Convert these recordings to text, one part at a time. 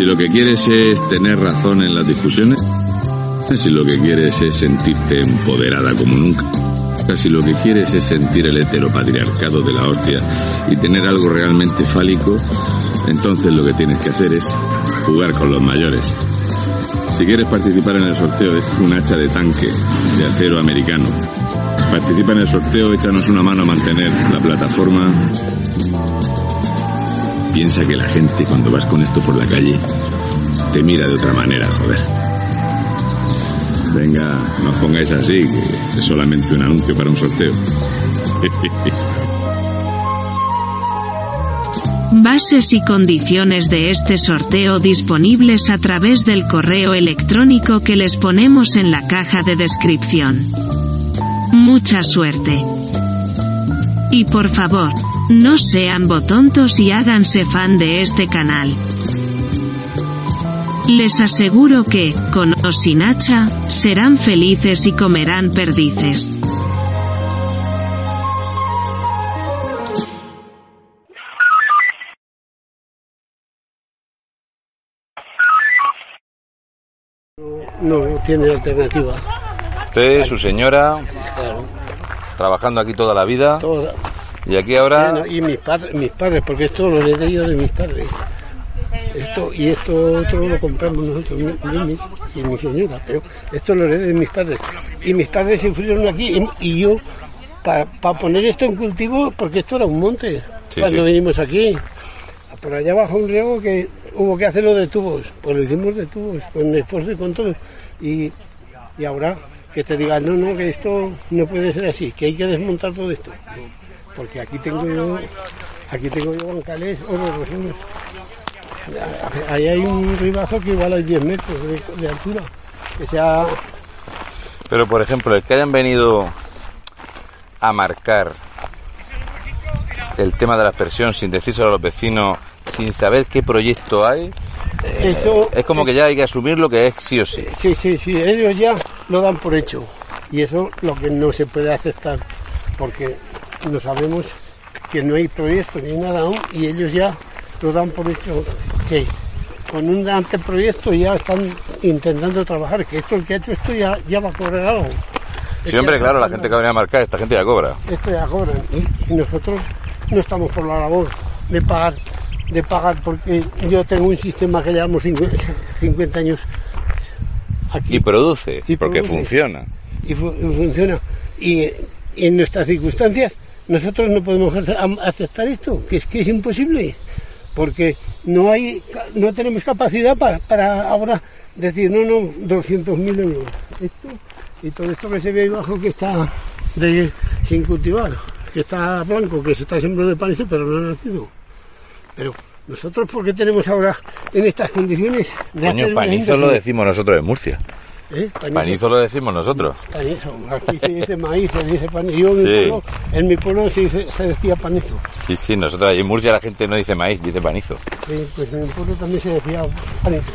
Si lo que quieres es tener razón en las discusiones, si lo que quieres es sentirte empoderada como nunca, si lo que quieres es sentir el heteropatriarcado de la hostia y tener algo realmente fálico, entonces lo que tienes que hacer es jugar con los mayores. Si quieres participar en el sorteo de un hacha de tanque de acero americano, participa en el sorteo, échanos una mano a mantener la plataforma. Piensa que la gente cuando vas con esto por la calle te mira de otra manera, joder. Venga, no os pongáis así, que es solamente un anuncio para un sorteo. Bases y condiciones de este sorteo disponibles a través del correo electrónico que les ponemos en la caja de descripción. Mucha suerte. Y por favor, no sean botontos y háganse fan de este canal. Les aseguro que, con o sin hacha, serán felices y comerán perdices. no tiene alternativa. Usted, su señora, Claro, trabajando aquí toda la vida. toda- Y aquí ahora, Bueno, y mis padres, mis padres, porque esto lo heredé yo de mis padres. Esto y esto otro lo compramos nosotros y mi señora, pero esto lo heredé de mis padres. Y mis padres sufrieron aquí y, yo para poner esto en cultivo, porque esto era un monte Sí, cuando sí. vinimos aquí. Por allá abajo un riego que hubo que hacerlo de tubos, pues lo hicimos de tubos, con esfuerzo y con todo. Y, y ahora que te digan, no, no, que esto no puede ser así, que hay que desmontar todo esto. Porque aquí tengo yo, aquí tengo yo bancales horrorosos. Ahí hay un ribazo que igual hay 10 metros de, de altura. Que sea, pero por ejemplo, el que hayan venido a marcar el tema de la aspersión sin decírselo a los vecinos, sin saber qué proyecto hay, eso, es como que ya hay que asumir lo que es sí o sí. Sí, sí, sí, ellos ya lo dan por hecho. Y eso lo que no se puede aceptar, porque no sabemos que no hay proyecto ni nada aún, y ellos ya lo dan por hecho que con un anteproyecto ya están intentando trabajar, que esto el que ha hecho esto ya, ya va a cobrar algo. Sí, hombre, claro, la gente que va a marcar, esta gente ya cobra. Esto ya cobran, y, y nosotros no estamos por la labor de pagar, de pagar, porque yo tengo un sistema que llevamos 50 50 años aquí. Y produce, Y porque produce. funciona. y, fu- y funciona. Y, y en nuestras circunstancias nosotros no podemos aceptar esto, que es que es imposible, porque no hay, no tenemos capacidad para, para ahora decir, no, no, 200.000 euros. Esto, y todo esto que se ve ahí abajo que está de, sin cultivar, que está blanco, que se está sembrando de panizo, pero no ha nacido. Pero nosotros, ¿por qué tenemos ahora en estas condiciones de Coño, panizo lo decimos nosotros en Murcia. ¿Eh? Panizo lo decimos nosotros. Panizo, aquí se dice maíz, se dice panizo. Yo en, mi pueblo, en mi pueblo se, dice- se decía panizo. Sí, sí, nosotros allí en Murcia la gente no dice maíz, dice panizo. Sí, pues en mi pueblo también se decía panizo.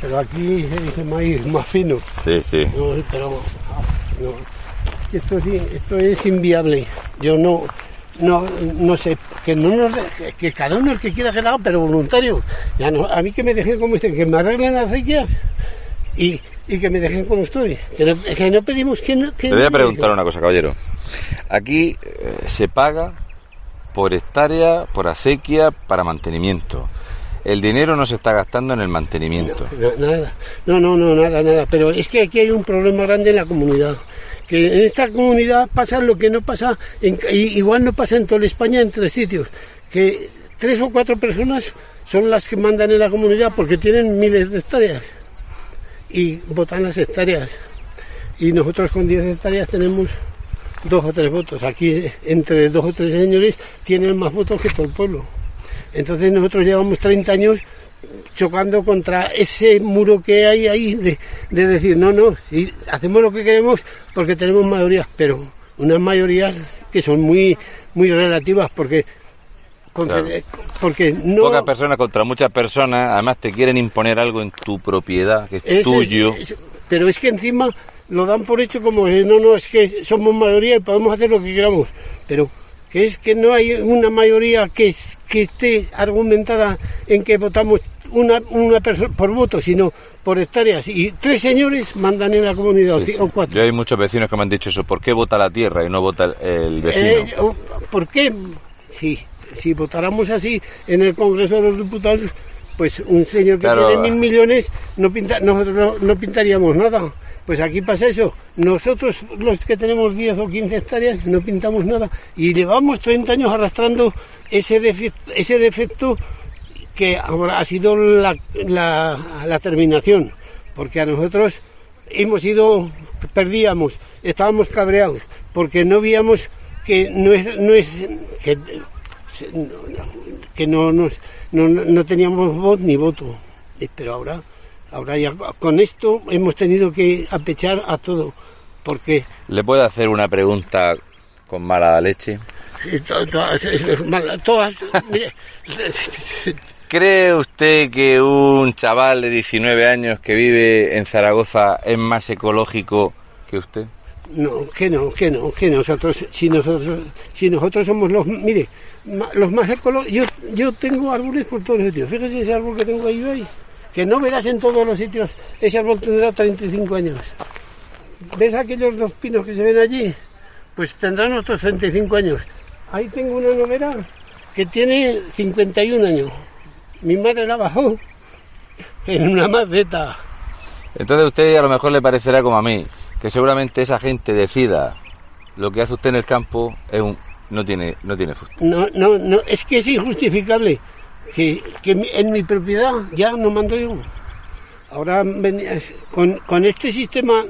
Pero aquí se dice maíz, más fino. Sí, sí. No, pero no. Esto, sí, esto es inviable. Yo no, no, no sé, que no nos que cada uno el que quiera que lo haga, pero voluntario. Ya no, a mí que me dejen como estoy, que me arreglen las acequias y, y que me dejen como estoy. Que no, que no pedimos que no. Que Le voy a preguntar una cosa, caballero. Aquí eh, se paga por hectárea, por acequia, para mantenimiento. El dinero no se está gastando en el mantenimiento. No, nada, no, no, no, nada, nada. Pero es que aquí hay un problema grande en la comunidad. Que en esta comunidad pasa lo que no pasa, en, igual no pasa en toda España en tres sitios. Que tres o cuatro personas son las que mandan en la comunidad porque tienen miles de hectáreas y votan las hectáreas. Y nosotros con 10 hectáreas tenemos dos o tres votos. Aquí entre dos o tres señores tienen más votos que todo el pueblo. Entonces nosotros llevamos 30 años chocando contra ese muro que hay ahí de, de decir, no, no, hacemos lo que queremos porque tenemos mayorías, pero unas mayorías que son muy, muy relativas porque, Claro. porque no... Pocas personas contra muchas personas, además te quieren imponer algo en tu propiedad, que es tuyo. es- pero es que encima lo dan por hecho como que no, no, es que somos mayoría y podemos hacer lo que queramos. Pero que es que no hay una mayoría que, que esté argumentada en que votamos una, una persona por voto, sino por hectáreas. Y tres señores mandan en la comunidad, Sí, sí. o cuatro. Yo hay muchos vecinos que me han dicho eso. ¿Por qué vota la tierra y no vota el, el vecino? Eh, ¿Por qué? Sí, si votáramos así en el Congreso de los Diputados, pues un señor que Claro. tiene mil millones no pinta, nosotros no, no pintaríamos nada. Pues aquí pasa eso. Nosotros, los que tenemos 10 o 15 hectáreas, no pintamos nada. Y llevamos 30 años arrastrando ese defecto, ese defecto que ahora ha sido la, la, la terminación. Porque a nosotros hemos ido, perdíamos, estábamos cabreados, porque no veíamos que no es, no es que, que no, nos, no, no- teníamos voz ni voto. Pero ahora, ahora ya con esto hemos tenido que apechar a todo, porque ¿Le puedo hacer una pregunta con mala leche? todas, mire, ¿Cree usted que un chaval de 19 años que vive en Zaragoza es más ecológico que usted? No, que no, que no, que nosotros, si nosotros, si nosotros somos los, mire, los más ecológicos, yo, yo tengo árboles por todos los sitios, fíjese ese árbol que tengo ahí hoy, que no verás en todos los sitios, ese árbol tendrá 35 años. ¿Ves aquellos dos pinos que se ven allí? Pues tendrán otros 35 años. Ahí tengo una novera que tiene 51 años. Mi madre la bajó en una maceta. Entonces a usted a lo mejor le parecerá como a mí, que seguramente esa gente decida lo que hace usted en el campo es un, no tiene no tiene fuste. No, no, no, es que es injustificable que, que en mi propiedad ya no mando yo. Ahora con, con este sistema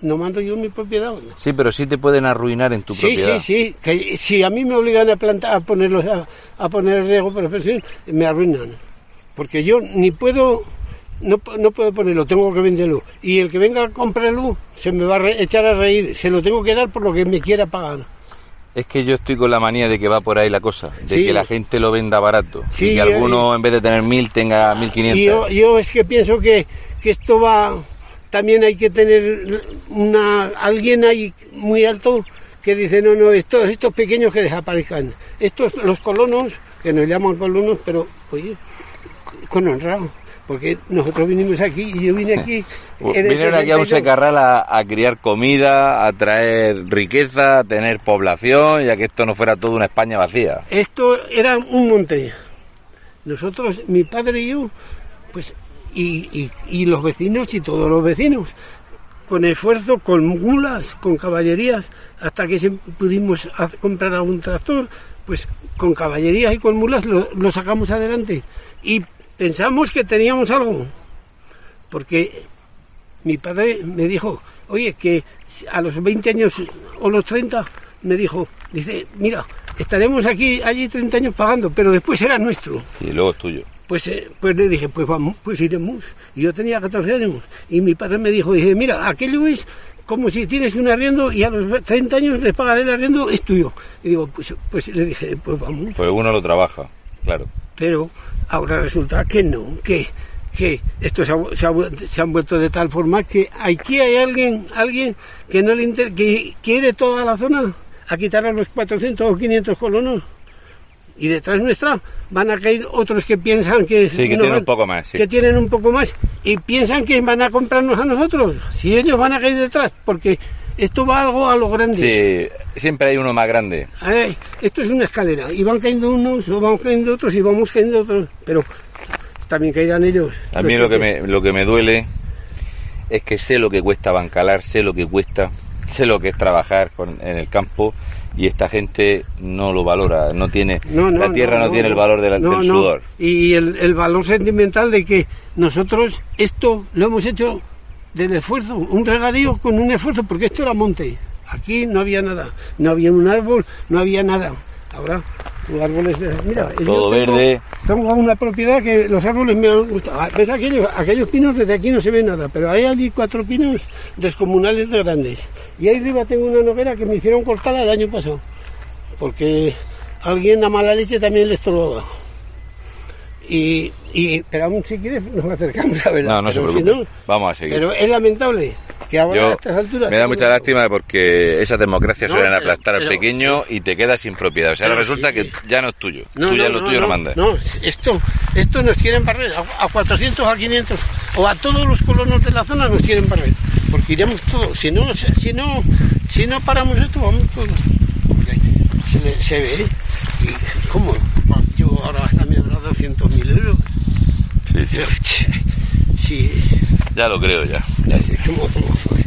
no mando yo mi propiedad. Sí, pero sí te pueden arruinar en tu Sí, propiedad. sí, sí, que si a mí me obligan a plantar, a ponerlos a, a poner riego presión, me arruinan. Porque yo ni puedo, no, no puedo ponerlo, tengo que venderlo. Y el que venga a comprarlo se me va a re- echar a reír, se lo tengo que dar por lo que me quiera pagar. Es que yo estoy con la manía de que va por ahí la cosa, de Sí. que la gente lo venda barato. Sí, y que alguno en vez de tener mil tenga mil Y quinientos. yo, yo es que pienso que, que esto va, también hay que tener una, alguien ahí muy alto que dice, no, no, estos, estos pequeños que desaparezcan. Estos, los colonos, que nos llaman colonos, pero, oye, con honrado, porque nosotros vinimos aquí y yo vine aquí. Vinieron aquí a un 62. secarral a, a criar comida, a traer riqueza, a tener población, ya que esto no fuera toda una España vacía. Esto era un monte. Nosotros, mi padre y yo, pues, y, y- y los vecinos y todos los vecinos, con esfuerzo, con mulas, con caballerías, hasta que se pudimos comprar algún tractor, pues con caballerías y con mulas lo, lo sacamos adelante. Y pensamos que teníamos algo, porque mi padre me dijo, oye, que a los 20 años o los 30, me dijo, dice, mira, estaremos aquí, allí 30 años pagando, pero después será nuestro. Y luego es tuyo. Pues, eh, pues le dije, pues vamos, pues iremos. Y yo tenía 14 años. Y mi padre me dijo, dice, mira, aquello es como si tienes un arriendo y a los 30 años de pagar el arriendo es tuyo. Y digo, pues, pues le dije, pues vamos. Pues uno lo trabaja, claro. Pero ahora resulta que no, que, que esto se, ha, se ha se han vuelto de tal forma que aquí hay alguien, alguien que no le inter- que quiere toda la zona a quitar a los 400 o 500 colonos. Y detrás nuestra van a caer otros que piensan que... Sí, que no tienen un poco más, sí. Que tienen un poco más y piensan que van a comprarnos a nosotros. Si ellos van a caer detrás, porque esto va algo a lo grande. Sí, siempre hay uno más grande. Esto es una escalera y van cayendo unos van cayendo otros y vamos cayendo otros, pero también caerán ellos. A mí lo que me, lo que me duele es que sé lo que cuesta bancalar, sé lo que cuesta, sé lo que es trabajar con- en el campo y esta gente no lo valora, no tiene, No, no, la tierra no, tiene el valor del no. sudor. Y el, el valor sentimental de que nosotros esto lo hemos hecho del esfuerzo, un regadío con un esfuerzo, porque esto era monte. Aquí no había nada, no había un árbol, no había nada. Ahora, los árboles, de- mira, Todo tengo- verde. Tengo una propiedad que los árboles me han gustado. Ah, ¿Ves aquellos, aquellos pinos? Desde aquí no se ve nada, pero hay allí cuatro pinos descomunales de grandes. Y ahí arriba tengo una noguera que me hicieron cortarla el año pasado, porque alguien a mala leche también le estorbaba. Y, y, pero aún si quieres nos acercamos a verla. No, no se Pero si preocupe. no- Vamos a seguir. Pero es lamentable que ahora Yo- a estas alturas... me da mucha lástima porque esas democracias No, suelen pero- aplastar al pero- pequeño y te quedas sin propiedad. O sea, ahora resulta sí. que ya no es tuyo. Tú ya lo tuyo lo mandas. No, esto, esto nos quieren barrer. A, a 400, a 500 o a todos los colonos de la zona nos quieren barrer. Porque iremos todos. Si no, si no, si no paramos esto, vamos todos. Se, le- se ve. Y, ¿Cómo? 200.000 euros. Sí, sí. Sí. Ya lo creo ya. Ya sé, ¿cómo- cómo fue?